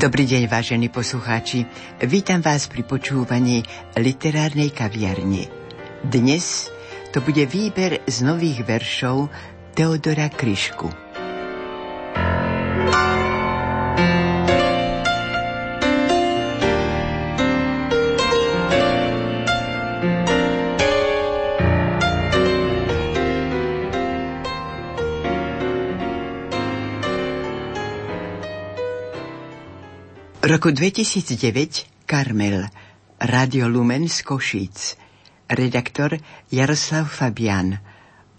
Dobrý deň, vážení poslucháči. Vítam vás pri počúvaní literárnej kaviarne. Dnes to bude výber z nových veršov Teodora Kryšku. Roku 2009 Karmel, Radio Lumen z Košíc, redaktor Jaroslav Fabian,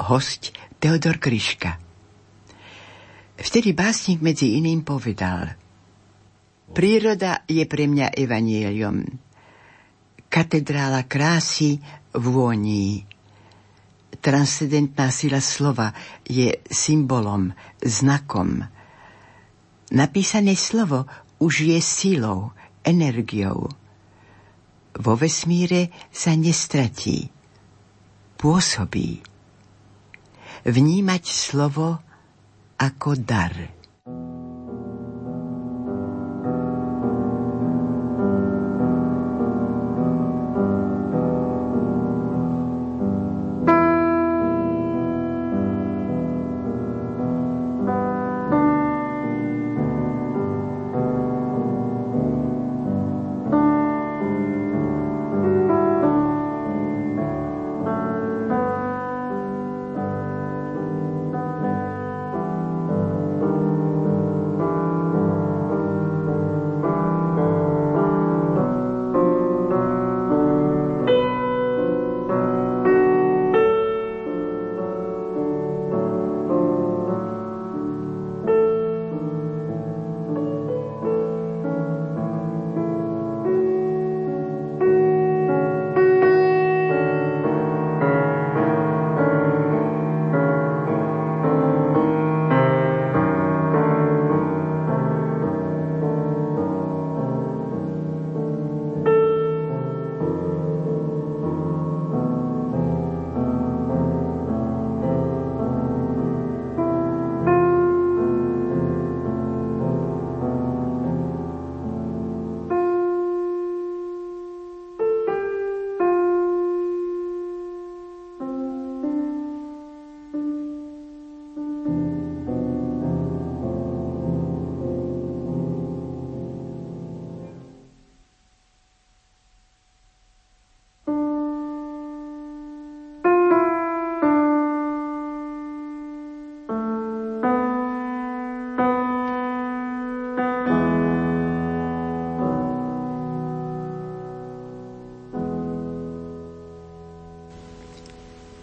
host Teodor Kryška. Vtedy básnik medzi iným povedal Príroda je pre mňa evanielium, katedrála krásy vôní. Transcendentná sila slova je symbolom, znakom. Napísané slovo už je silou, energiou. Vo vesmíre sa nestratí. Pôsobí. Vnímať slovo ako dar.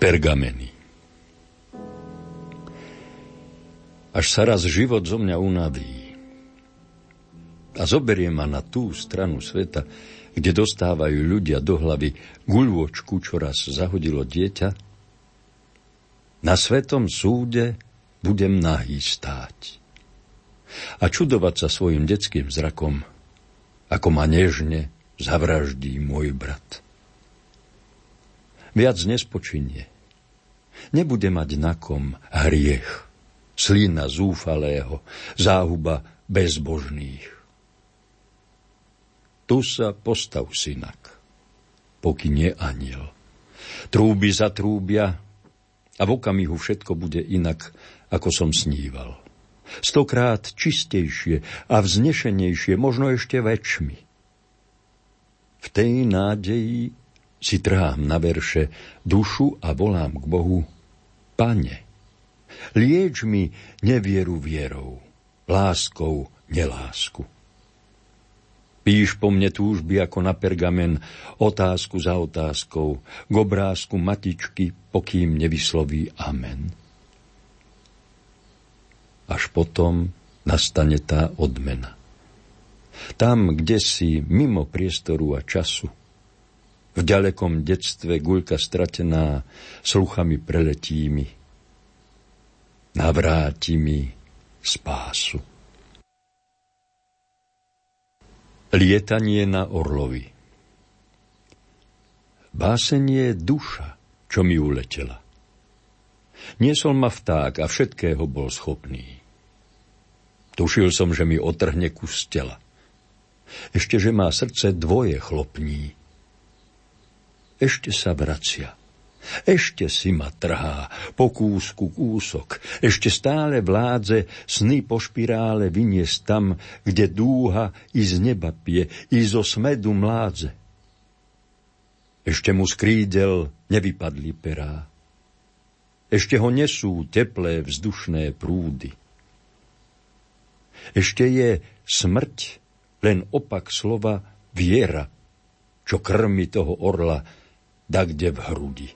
Pergameny. Až sa raz život zo mňa unaví a zoberie ma na tú stranu sveta, kde dostávajú ľudia do hlavy guľôčku, čo raz zahodilo dieťa, na svetom súde budem nahý stáť a čudovať sa svojim detským zrakom, ako ma nežne zavraždí môj brat. Viac nespočinie. Nebude mať na kom hriech, slina zúfalého, záhuba bezbožných. Tu sa postav synak, pokyn je aniel. Trúby zatrúbia a v okamihu všetko bude inak, ako som sníval. Stokrát čistejšie a vznešenejšie, možno ešte väčšmi. V tej nádeji si trhám na verše dušu a volám k Bohu, Pane, lieč mi nevieru vierou, láskou nelásku. Píš po mne túžby ako na pergamen, otázku za otázkou, k obrázku matičky, pokým nevysloví amen. Až potom nastane tá odmena. Tam, kde si mimo priestoru a času, v ďalekom detstve guľka stratená sluchami preletí mi. Navráti mi spásu. Lietanie na orlovi Básenie je duša, čo mi uletela. Niesol ma vták a všetkého bol schopný. Tušil som, že mi otrhne kus tela. Ešte, že má srdce dvoje chlopní. Ešte sa vracia. Ešte si ma trhá, po kúsku kúsok, ešte stále vládze sny po špirále vyniesť tam, kde dúha i z neba pie, i zo smedu mládze. Ešte mu z krídel nevypadli perá. Ešte ho nesú teplé vzdušné prúdy. Ešte je smrť len opak slova viera, čo krmi toho orla, da kde v hrudi.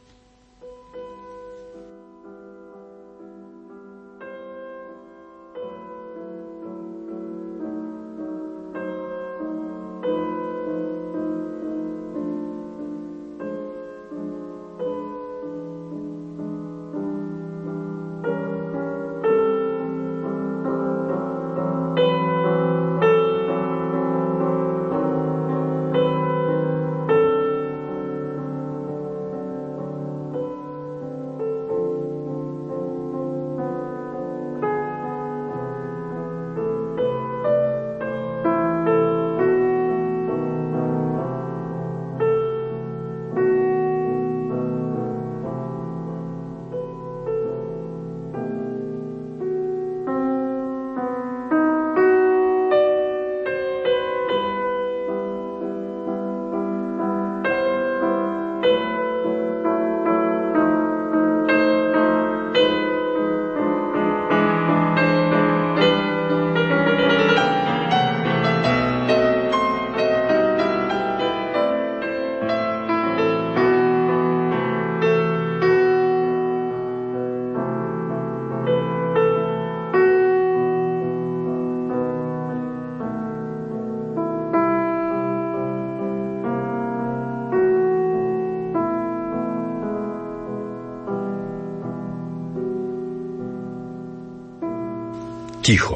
Ticho.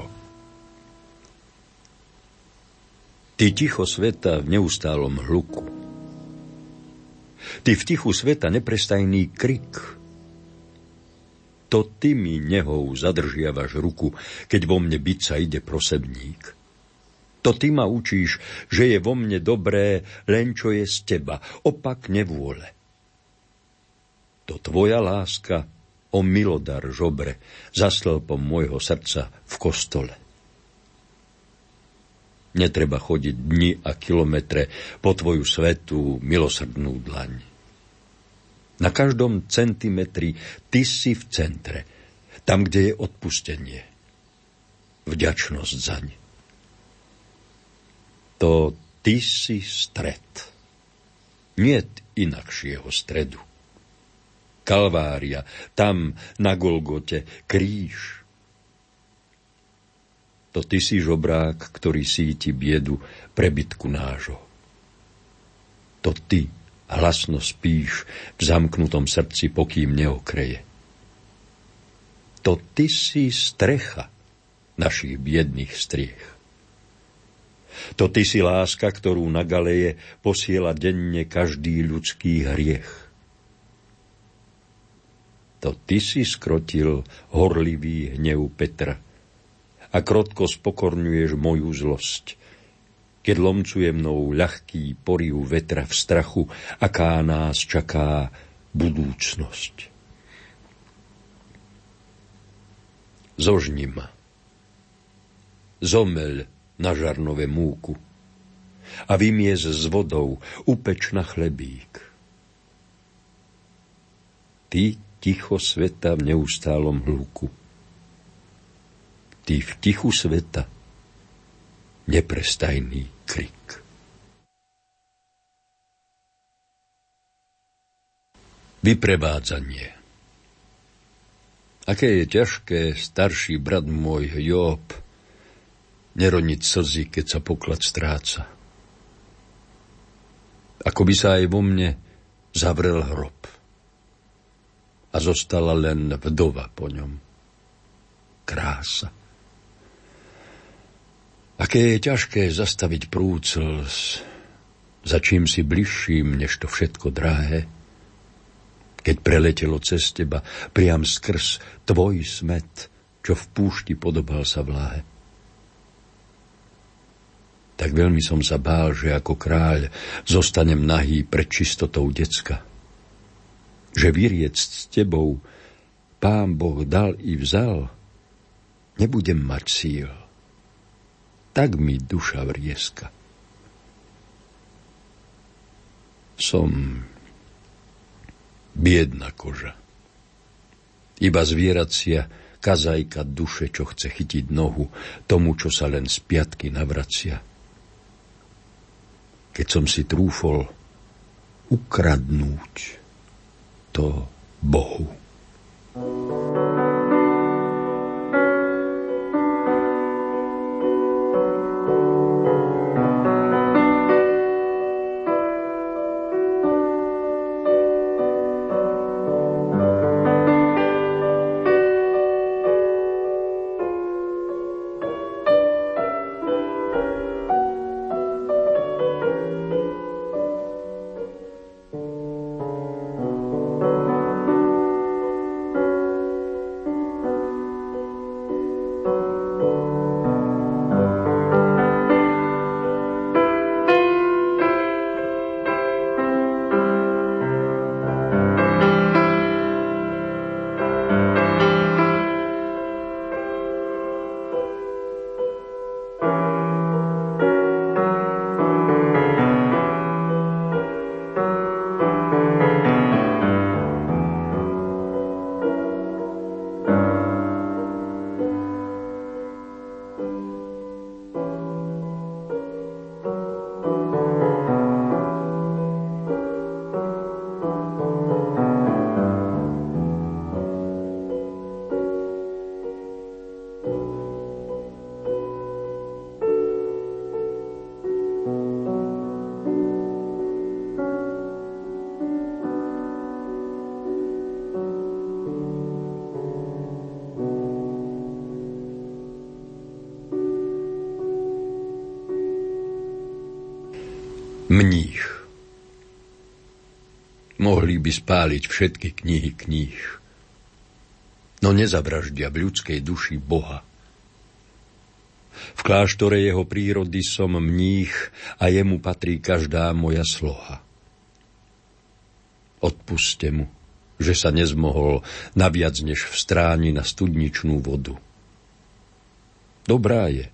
Ty ticho sveta v neustálom hluku. Ty v tichu sveta neprestajný krik. To ty mi nehou zadržiavaš ruku, keď vo mne sa ide prosebník. To ty ma učíš, že je vo mne dobré len čo je z teba, opak nevôle. To tvoja láska o milodar žobre za stĺpom môjho srdca v kostole. Netreba chodiť dni a kilometre po tvoju svetú milosrdnú dlaň. Na každom centimetri ty si v centre, tam, kde je odpustenie. Vďačnosť zaň. To ty si stred. Nie inakšieho stredu. Kalvária, tam na Golgote kríž. To ty si žobrák, ktorý síti biedu prebytku nášho. To ty hlasno spíš v zamknutom srdci, pokým neokreje. To ty si strecha našich biedných striech. To ty si láska, ktorú na galeje posiela denne každý ľudský hriech to ty si skrotil horlivý hnev Petra a krotko spokorňuješ moju zlosť, keď lomcuje mnou ľahký poriu vetra v strachu, aká nás čaká budúcnosť. Zožni ma. Na žarnové múku a vymiez s vodou, upeč na chlebík. Ty ticho sveta v neustálom hluku. Ty v tichu sveta neprestajný krik. Vyprevádzanie Aké je ťažké, starší brat môj Job, neroniť slzy, keď sa poklad stráca. Ako by sa aj vo mne zavrel hrob a zostala len vdova po ňom. Krása. Aké je ťažké zastaviť prúd slz, za čím si bližším, než to všetko drahé, keď preletelo cez teba priam skrz tvoj smet, čo v púšti podobal sa vláhe. tak veľmi som sa bál, že ako kráľ zostanem nahý pred čistotou decka. Že vyriec s tebou pán Boh dal i vzal, nebudem mať síl. Tak mi duša vrieska. Som biedna koža. Iba zvieracia kazajka duše, čo chce chytiť nohu tomu, čo sa len z piatky navracia. Keď som si trúfol ukradnúť to Bohu. Mohli by spáliť všetky knihy kníh, no nezavraždia v ľudskej duši Boha. V kláštore jeho prírody som mních a jemu patrí každá moja sloha. Odpuste mu, že sa nezmohol naviac než v stráni na studničnú vodu. Dobrá je,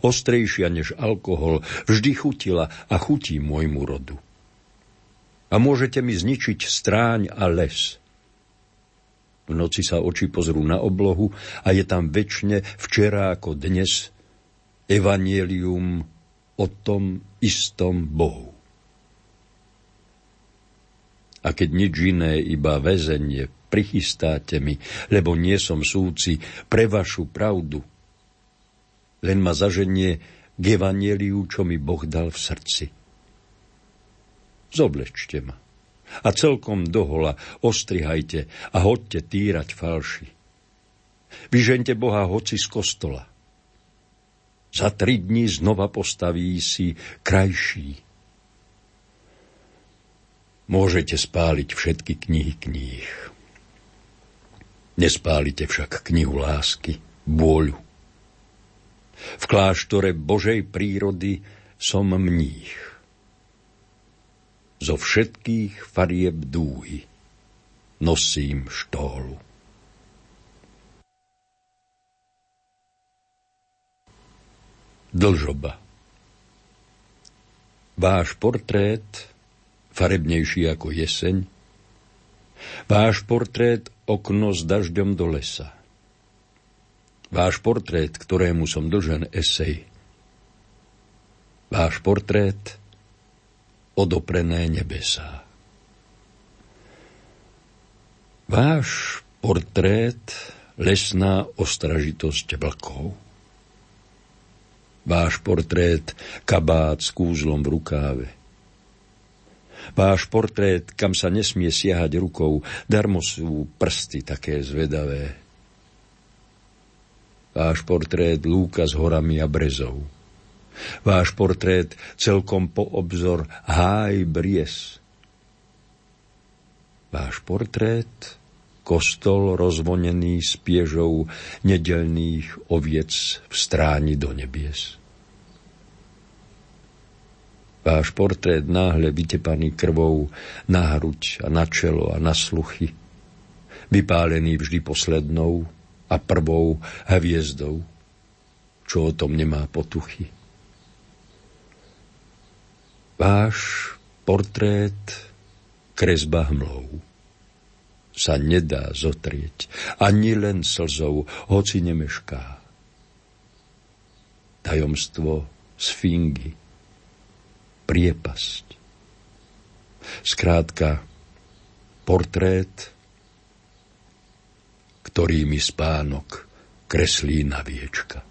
ostrejšia než alkohol, vždy chutila a chutí môjmu rodu. A môžete mi zničiť stráň a les. V noci sa oči pozrú na oblohu a je tam väčšine včera ako dnes evanielium o tom istom Bohu. A keď nič iné, iba väzenie, prichystáte mi, lebo nie som súci pre vašu pravdu, len ma zaženie k evanieliu, čo mi Boh dal v srdci. Zoblečte ma a celkom dohola ostrihajte a hodte týrať falši. Vyžente Boha hoci z kostola. Za tri dní znova postaví si krajší. Môžete spáliť všetky knihy kníh. Nespálite však knihu lásky, bôľu, v kláštore Božej prírody som mních. Zo všetkých farieb dúhy nosím štólu. Dlžoba Váš portrét, farebnejší ako jeseň, váš portrét okno s dažďom do lesa Váš portrét, ktorému som dlžen esej. Váš portrét odoprené nebesá. Váš portrét lesná ostražitosť vlkov. Váš portrét kabát s kúzlom v rukáve. Váš portrét, kam sa nesmie siahať rukou, darmo sú prsty také zvedavé váš portrét lúka s horami a brezou. Váš portrét celkom po obzor háj bries. Váš portrét kostol rozvonený s piežou nedelných oviec v stráni do nebies. Váš portrét náhle vytepaný krvou na hruď a na čelo a na sluchy. Vypálený vždy poslednou a prvou hviezdou, čo o tom nemá potuchy. Váš portrét kresba hmlou sa nedá zotrieť ani len slzou, hoci nemešká. Tajomstvo sfingy, priepasť. Skrátka, portrét, ktorý mi spánok kreslí na viečka.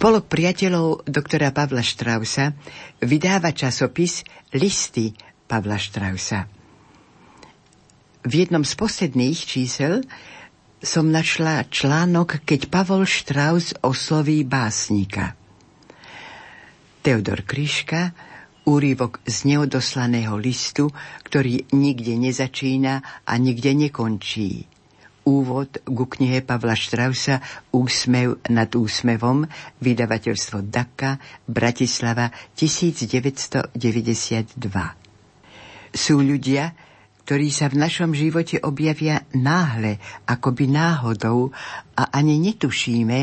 Spolok priateľov doktora Pavla Štrausa vydáva časopis Listy Pavla Štrausa. V jednom z posledných čísel som našla článok, keď Pavol Štraus osloví básnika. Teodor Kryška, úrivok z neodoslaného listu, ktorý nikde nezačína a nikde nekončí úvod ku knihe Pavla Štrausa Úsmev nad úsmevom, vydavateľstvo Daka, Bratislava 1992. Sú ľudia, ktorí sa v našom živote objavia náhle, akoby náhodou a ani netušíme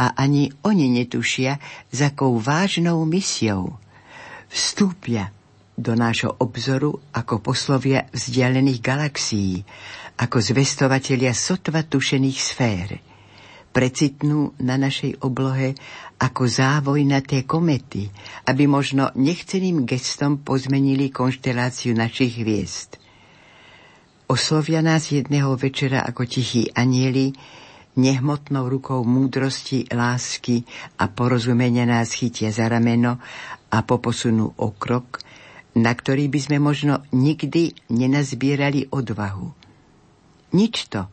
a ani oni netušia, s akou vážnou misiou. Vstúpia do nášho obzoru ako poslovia vzdialených galaxií ako zvestovatelia sotva tušených sfér. Precitnú na našej oblohe ako závojnaté komety, aby možno nechceným gestom pozmenili konšteláciu našich hviezd. Oslovia nás jedného večera ako tichí anieli, nehmotnou rukou múdrosti, lásky a porozumenia nás chytia za rameno a poposunú o krok, na ktorý by sme možno nikdy nenazbierali odvahu. Nič to,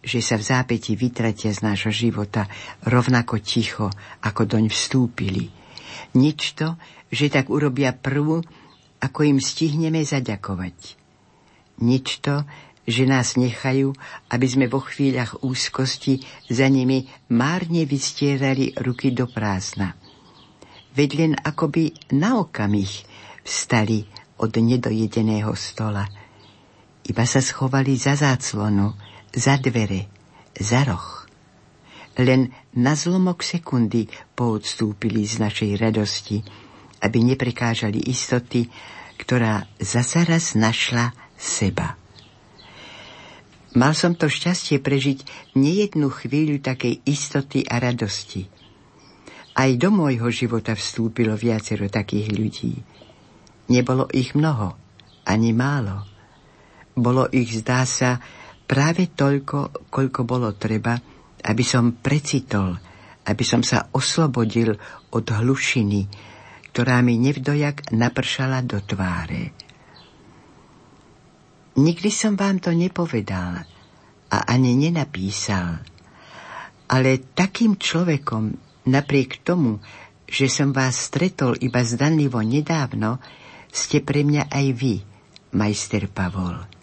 že sa v zápäti vytratia z nášho života rovnako ticho, ako doň vstúpili. Nič to, že tak urobia prvú, ako im stihneme zaďakovať. Nič to, že nás nechajú, aby sme vo chvíľach úzkosti za nimi márne vystierali ruky do prázdna. Veď len akoby na okamih vstali od nedojedeného stola – iba sa schovali za záclonu, za dvere, za roh. Len na zlomok sekundy poodstúpili z našej radosti, aby neprekážali istoty, ktorá zasa raz našla seba. Mal som to šťastie prežiť nejednú chvíľu takej istoty a radosti. Aj do môjho života vstúpilo viacero takých ľudí. Nebolo ich mnoho, ani málo. Bolo ich, zdá sa, práve toľko, koľko bolo treba, aby som precitol, aby som sa oslobodil od hlušiny, ktorá mi nevdojak napršala do tváre. Nikdy som vám to nepovedal a ani nenapísal, ale takým človekom, napriek tomu, že som vás stretol iba zdanlivo nedávno, ste pre mňa aj vy, majster Pavol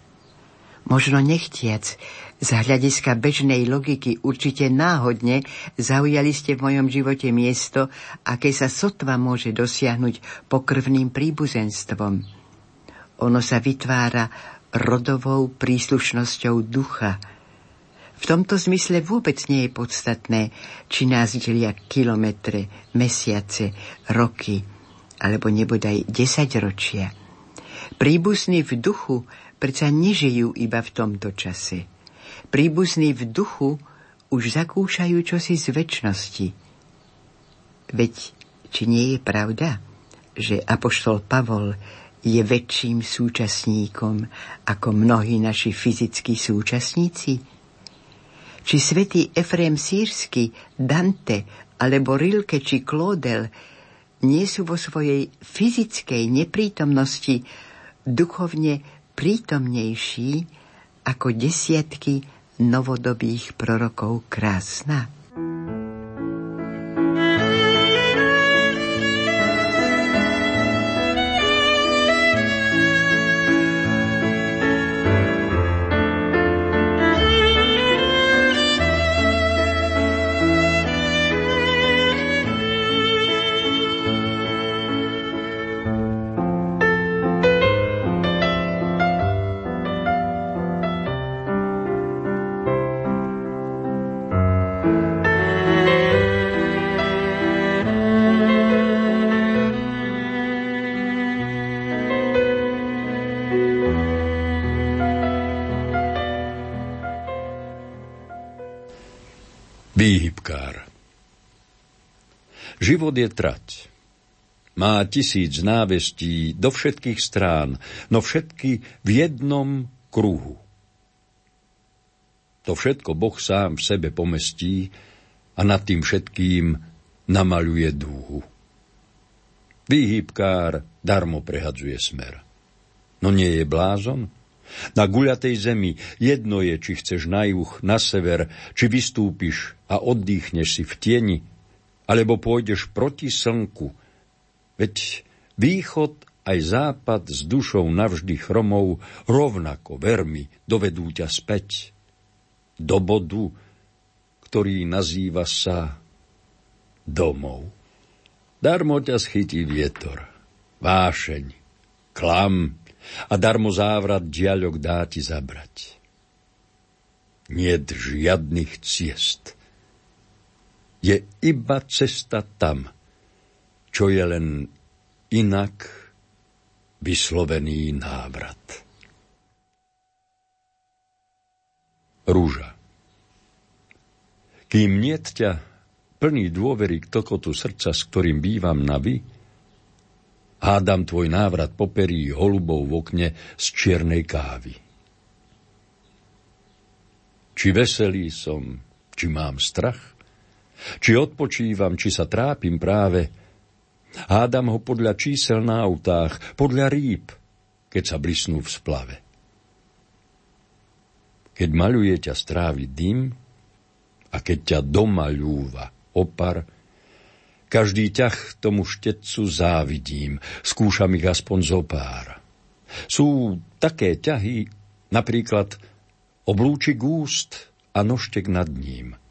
možno nechtiac, z hľadiska bežnej logiky určite náhodne zaujali ste v mojom živote miesto, aké sa sotva môže dosiahnuť pokrvným príbuzenstvom. Ono sa vytvára rodovou príslušnosťou ducha. V tomto zmysle vôbec nie je podstatné, či nás delia kilometre, mesiace, roky, alebo nebodaj desaťročia. Príbuzný v duchu predsa nežijú iba v tomto čase. Príbuzní v duchu už zakúšajú čosi z väčšnosti. Veď či nie je pravda, že Apoštol Pavol je väčším súčasníkom ako mnohí naši fyzickí súčasníci? Či svätý Efrem Sírsky, Dante alebo Rilke či Klodel nie sú vo svojej fyzickej neprítomnosti duchovne prítomnejší ako desiatky novodobých prorokov krásna? Život je trať. Má tisíc návestí do všetkých strán, no všetky v jednom kruhu. To všetko Boh sám v sebe pomestí a nad tým všetkým namaluje dúhu. Výhybkár darmo prehadzuje smer. No nie je blázon? Na guľatej zemi jedno je, či chceš na juh, na sever, či vystúpiš a oddychneš si v tieni, alebo pôjdeš proti slnku. Veď východ aj západ s dušou navždy chromou rovnako, vermi, dovedú ťa späť. Do bodu, ktorý nazýva sa domov. Darmo ťa schytí vietor, vášeň, klam a darmo závrat diaľok dá ti zabrať. Niet žiadnych ciest – je iba cesta tam, čo je len inak vyslovený návrat. Rúža Kým niet ťa plný dôvery k tokotu srdca, s ktorým bývam na vy, hádam tvoj návrat poperí holubou v okne z čiernej kávy. Či veselý som, či mám strach – či odpočívam, či sa trápim práve. Hádam ho podľa čísel na autách, podľa rýb, keď sa blisnú v splave. Keď maluje ťa strávi dym a keď ťa doma ľúva opar, každý ťah tomu štetcu závidím, skúšam ich aspoň zo pár. Sú také ťahy, napríklad oblúčik úst a nožtek nad ním –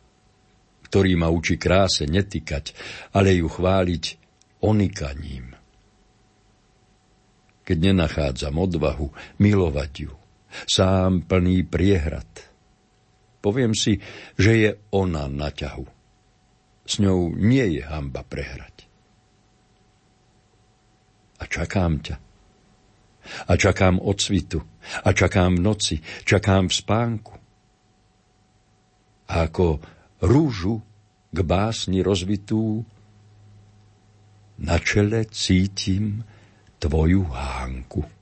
ktorý ma učí kráse netýkať, ale ju chváliť onikaním. Keď nenachádzam odvahu milovať ju, sám plný priehrad, poviem si, že je ona na ťahu. S ňou nie je hamba prehrať. A čakám ťa. A čakám od svitu. A čakám v noci. Čakám v spánku. A ako rúžu k básni rozvitú, na čele cítim tvoju hánku.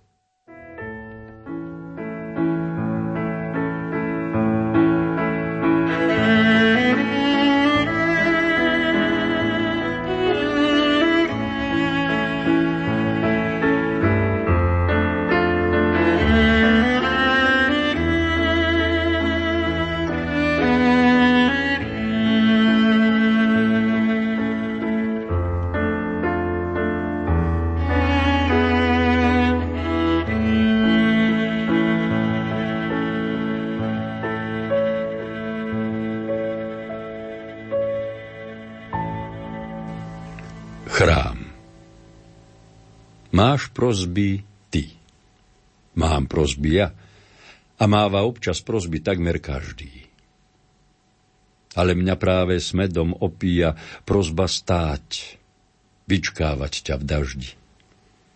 Máš prozby ty. Mám prozby ja. A máva občas prozby takmer každý. Ale mňa práve smedom opíja prozba stáť, vyčkávať ťa v daždi.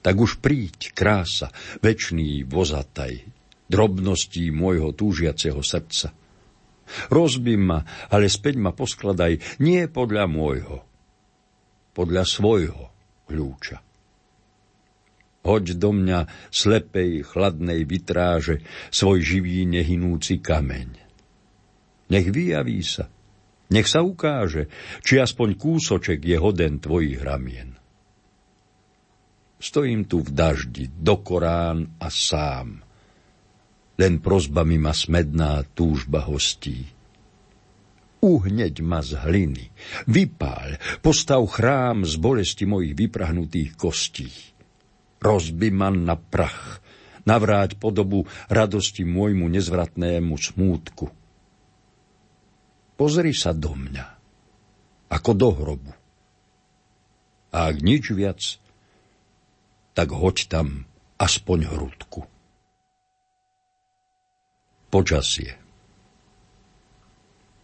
Tak už príď, krása, večný vozataj, drobností môjho túžiaceho srdca. Rozbím ma, ale späť ma poskladaj nie podľa môjho, podľa svojho kľúča. Hoď do mňa slepej, chladnej vytráže svoj živý nehynúci kameň. Nech vyjaví sa, nech sa ukáže, či aspoň kúsoček je hoden tvojich ramien. Stojím tu v daždi, do Korán a sám. Len prozbami ma smedná túžba hostí. Uhneď ma z hliny, vypáľ, postav chrám z bolesti mojich vyprahnutých kostí. Rozbi ma na prach, navráť podobu radosti môjmu nezvratnému smútku. Pozri sa do mňa, ako do hrobu. A ak nič viac, tak hoď tam aspoň hrudku. Počasie.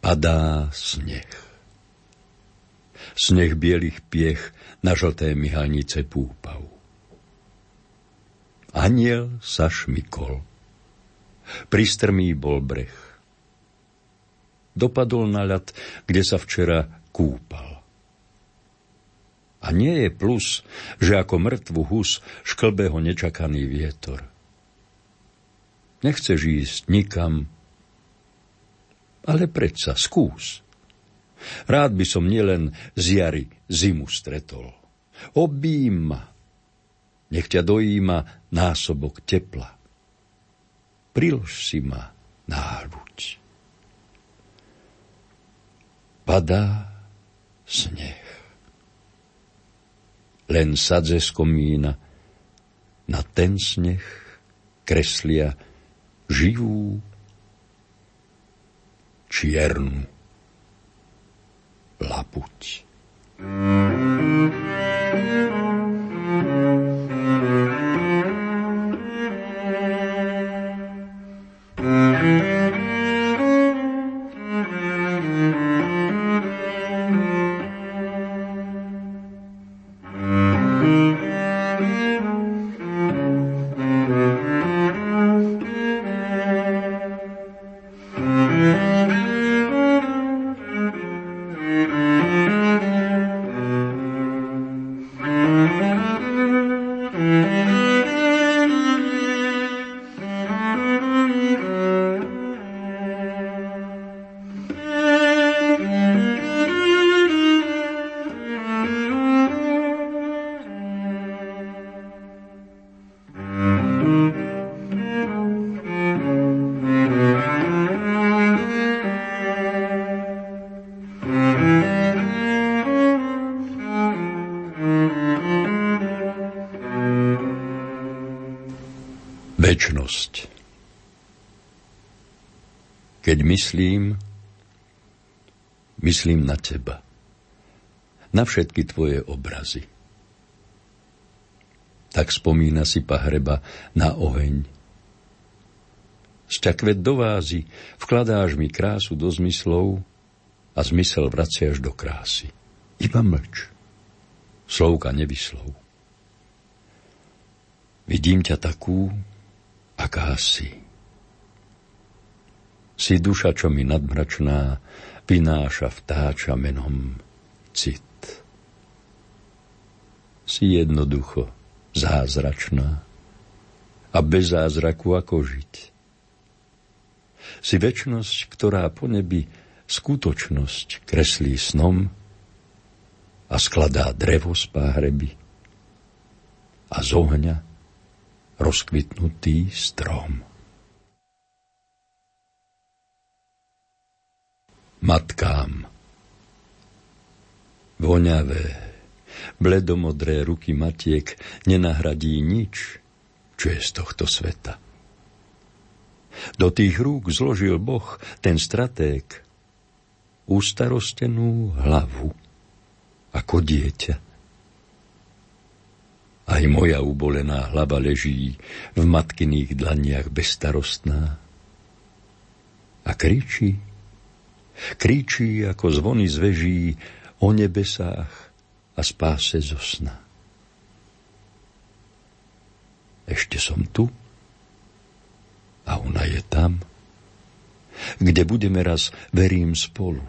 Padá sneh. Sneh bielých piech na žlté myhalnice púpav. Aniel sa šmykol. Pristrmý bol breh. Dopadol na ľad, kde sa včera kúpal. A nie je plus, že ako mŕtvu hus šklbe ho nečakaný vietor. Nechceš ísť nikam, ale predsa skús. Rád by som nielen z jary zimu stretol. Obím ma, nech ťa dojíma násobok tepla. Prilož si ma náruč. Padá sneh len sadze z komína. Na ten sneh kreslia živú čiernu lapuť. Mm-hmm. Večnosť. Keď myslím, myslím na teba, na všetky tvoje obrazy. Tak spomína si pahreba na oheň. Sťakvet do vázy, vkladáš mi krásu do zmyslov a zmysel vraciaš do krásy. Iba mlč. Slovka nevyslov. Vidím ťa takú, aká si. Si duša, čo mi nadmračná, vynáša vtáča menom cit. Si jednoducho zázračná a bez zázraku ako žiť. Si väčnosť, ktorá po nebi skutočnosť kreslí snom a skladá drevo z páhreby a z ohňa rozkvitnutý strom. Matkám Voňavé, bledomodré ruky matiek nenahradí nič, čo je z tohto sveta. Do tých rúk zložil Boh, ten stratég, ústarostenú hlavu, ako dieťa. Aj moja ubolená hlava leží v matkyných dlaniach bezstarostná. A kričí, kričí ako zvony zveží o nebesách a spáse zo sna. Ešte som tu a ona je tam, kde budeme raz, verím, spolu.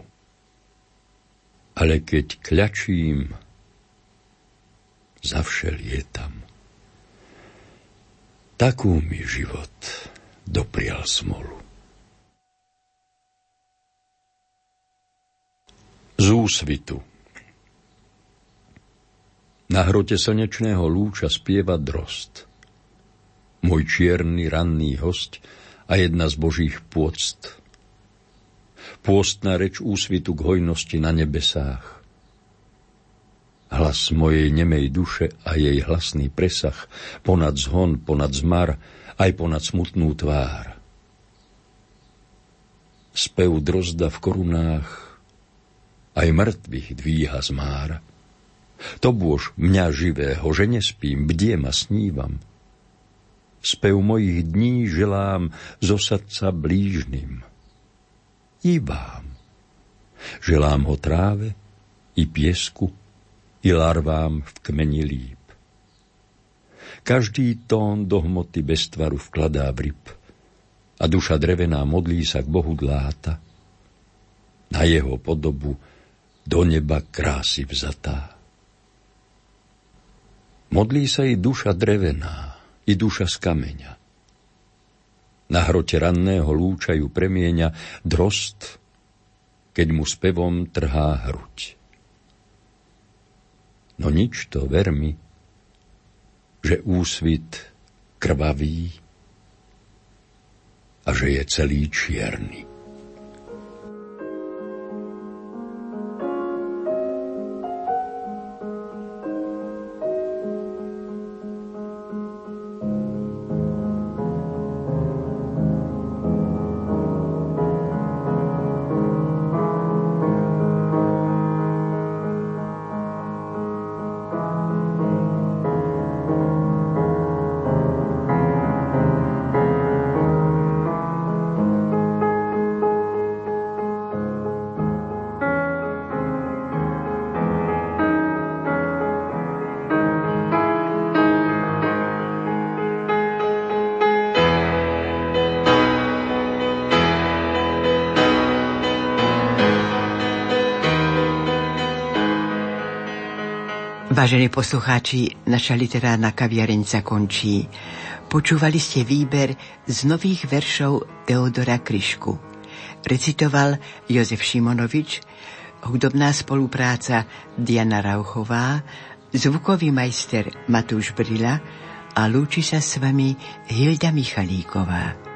Ale keď kľačím zavšel je tam. Takú mi život doprial smolu. Z úsvitu Na hrote slnečného lúča spieva drost. Môj čierny ranný host a jedna z božích pôct. Pôstna reč úsvitu k hojnosti na nebesách. Hlas mojej nemej duše a jej hlasný presah, ponad zhon, ponad zmar, aj ponad smutnú tvár. Spev drozda v korunách aj mŕtvych dvíha z mára. To bôž mňa živého, že nespím, bdiem a snívam. Spev mojich dní želám zo srdca blížnym. I vám. Želám ho tráve, i piesku, i larvám v kmeni líp. Každý tón do hmoty bez tvaru vkladá v ryb a duša drevená modlí sa k Bohu dláta. Na jeho podobu do neba krásy vzatá. Modlí sa i duša drevená, i duša z kameňa. Na hrote ranného lúča ju premieňa drost, keď mu spevom trhá hruď. No nič to, ver mi, že úsvit krvavý a že je celý čierny. Vážení poslucháči, naša literárna kaviareň sa končí. Počúvali ste výber z nových veršov Teodora Kryšku. Recitoval Jozef Šimonovič, hudobná spolupráca Diana Rauchová, zvukový majster Matúš Brila a lúči sa s vami Hilda Michalíková.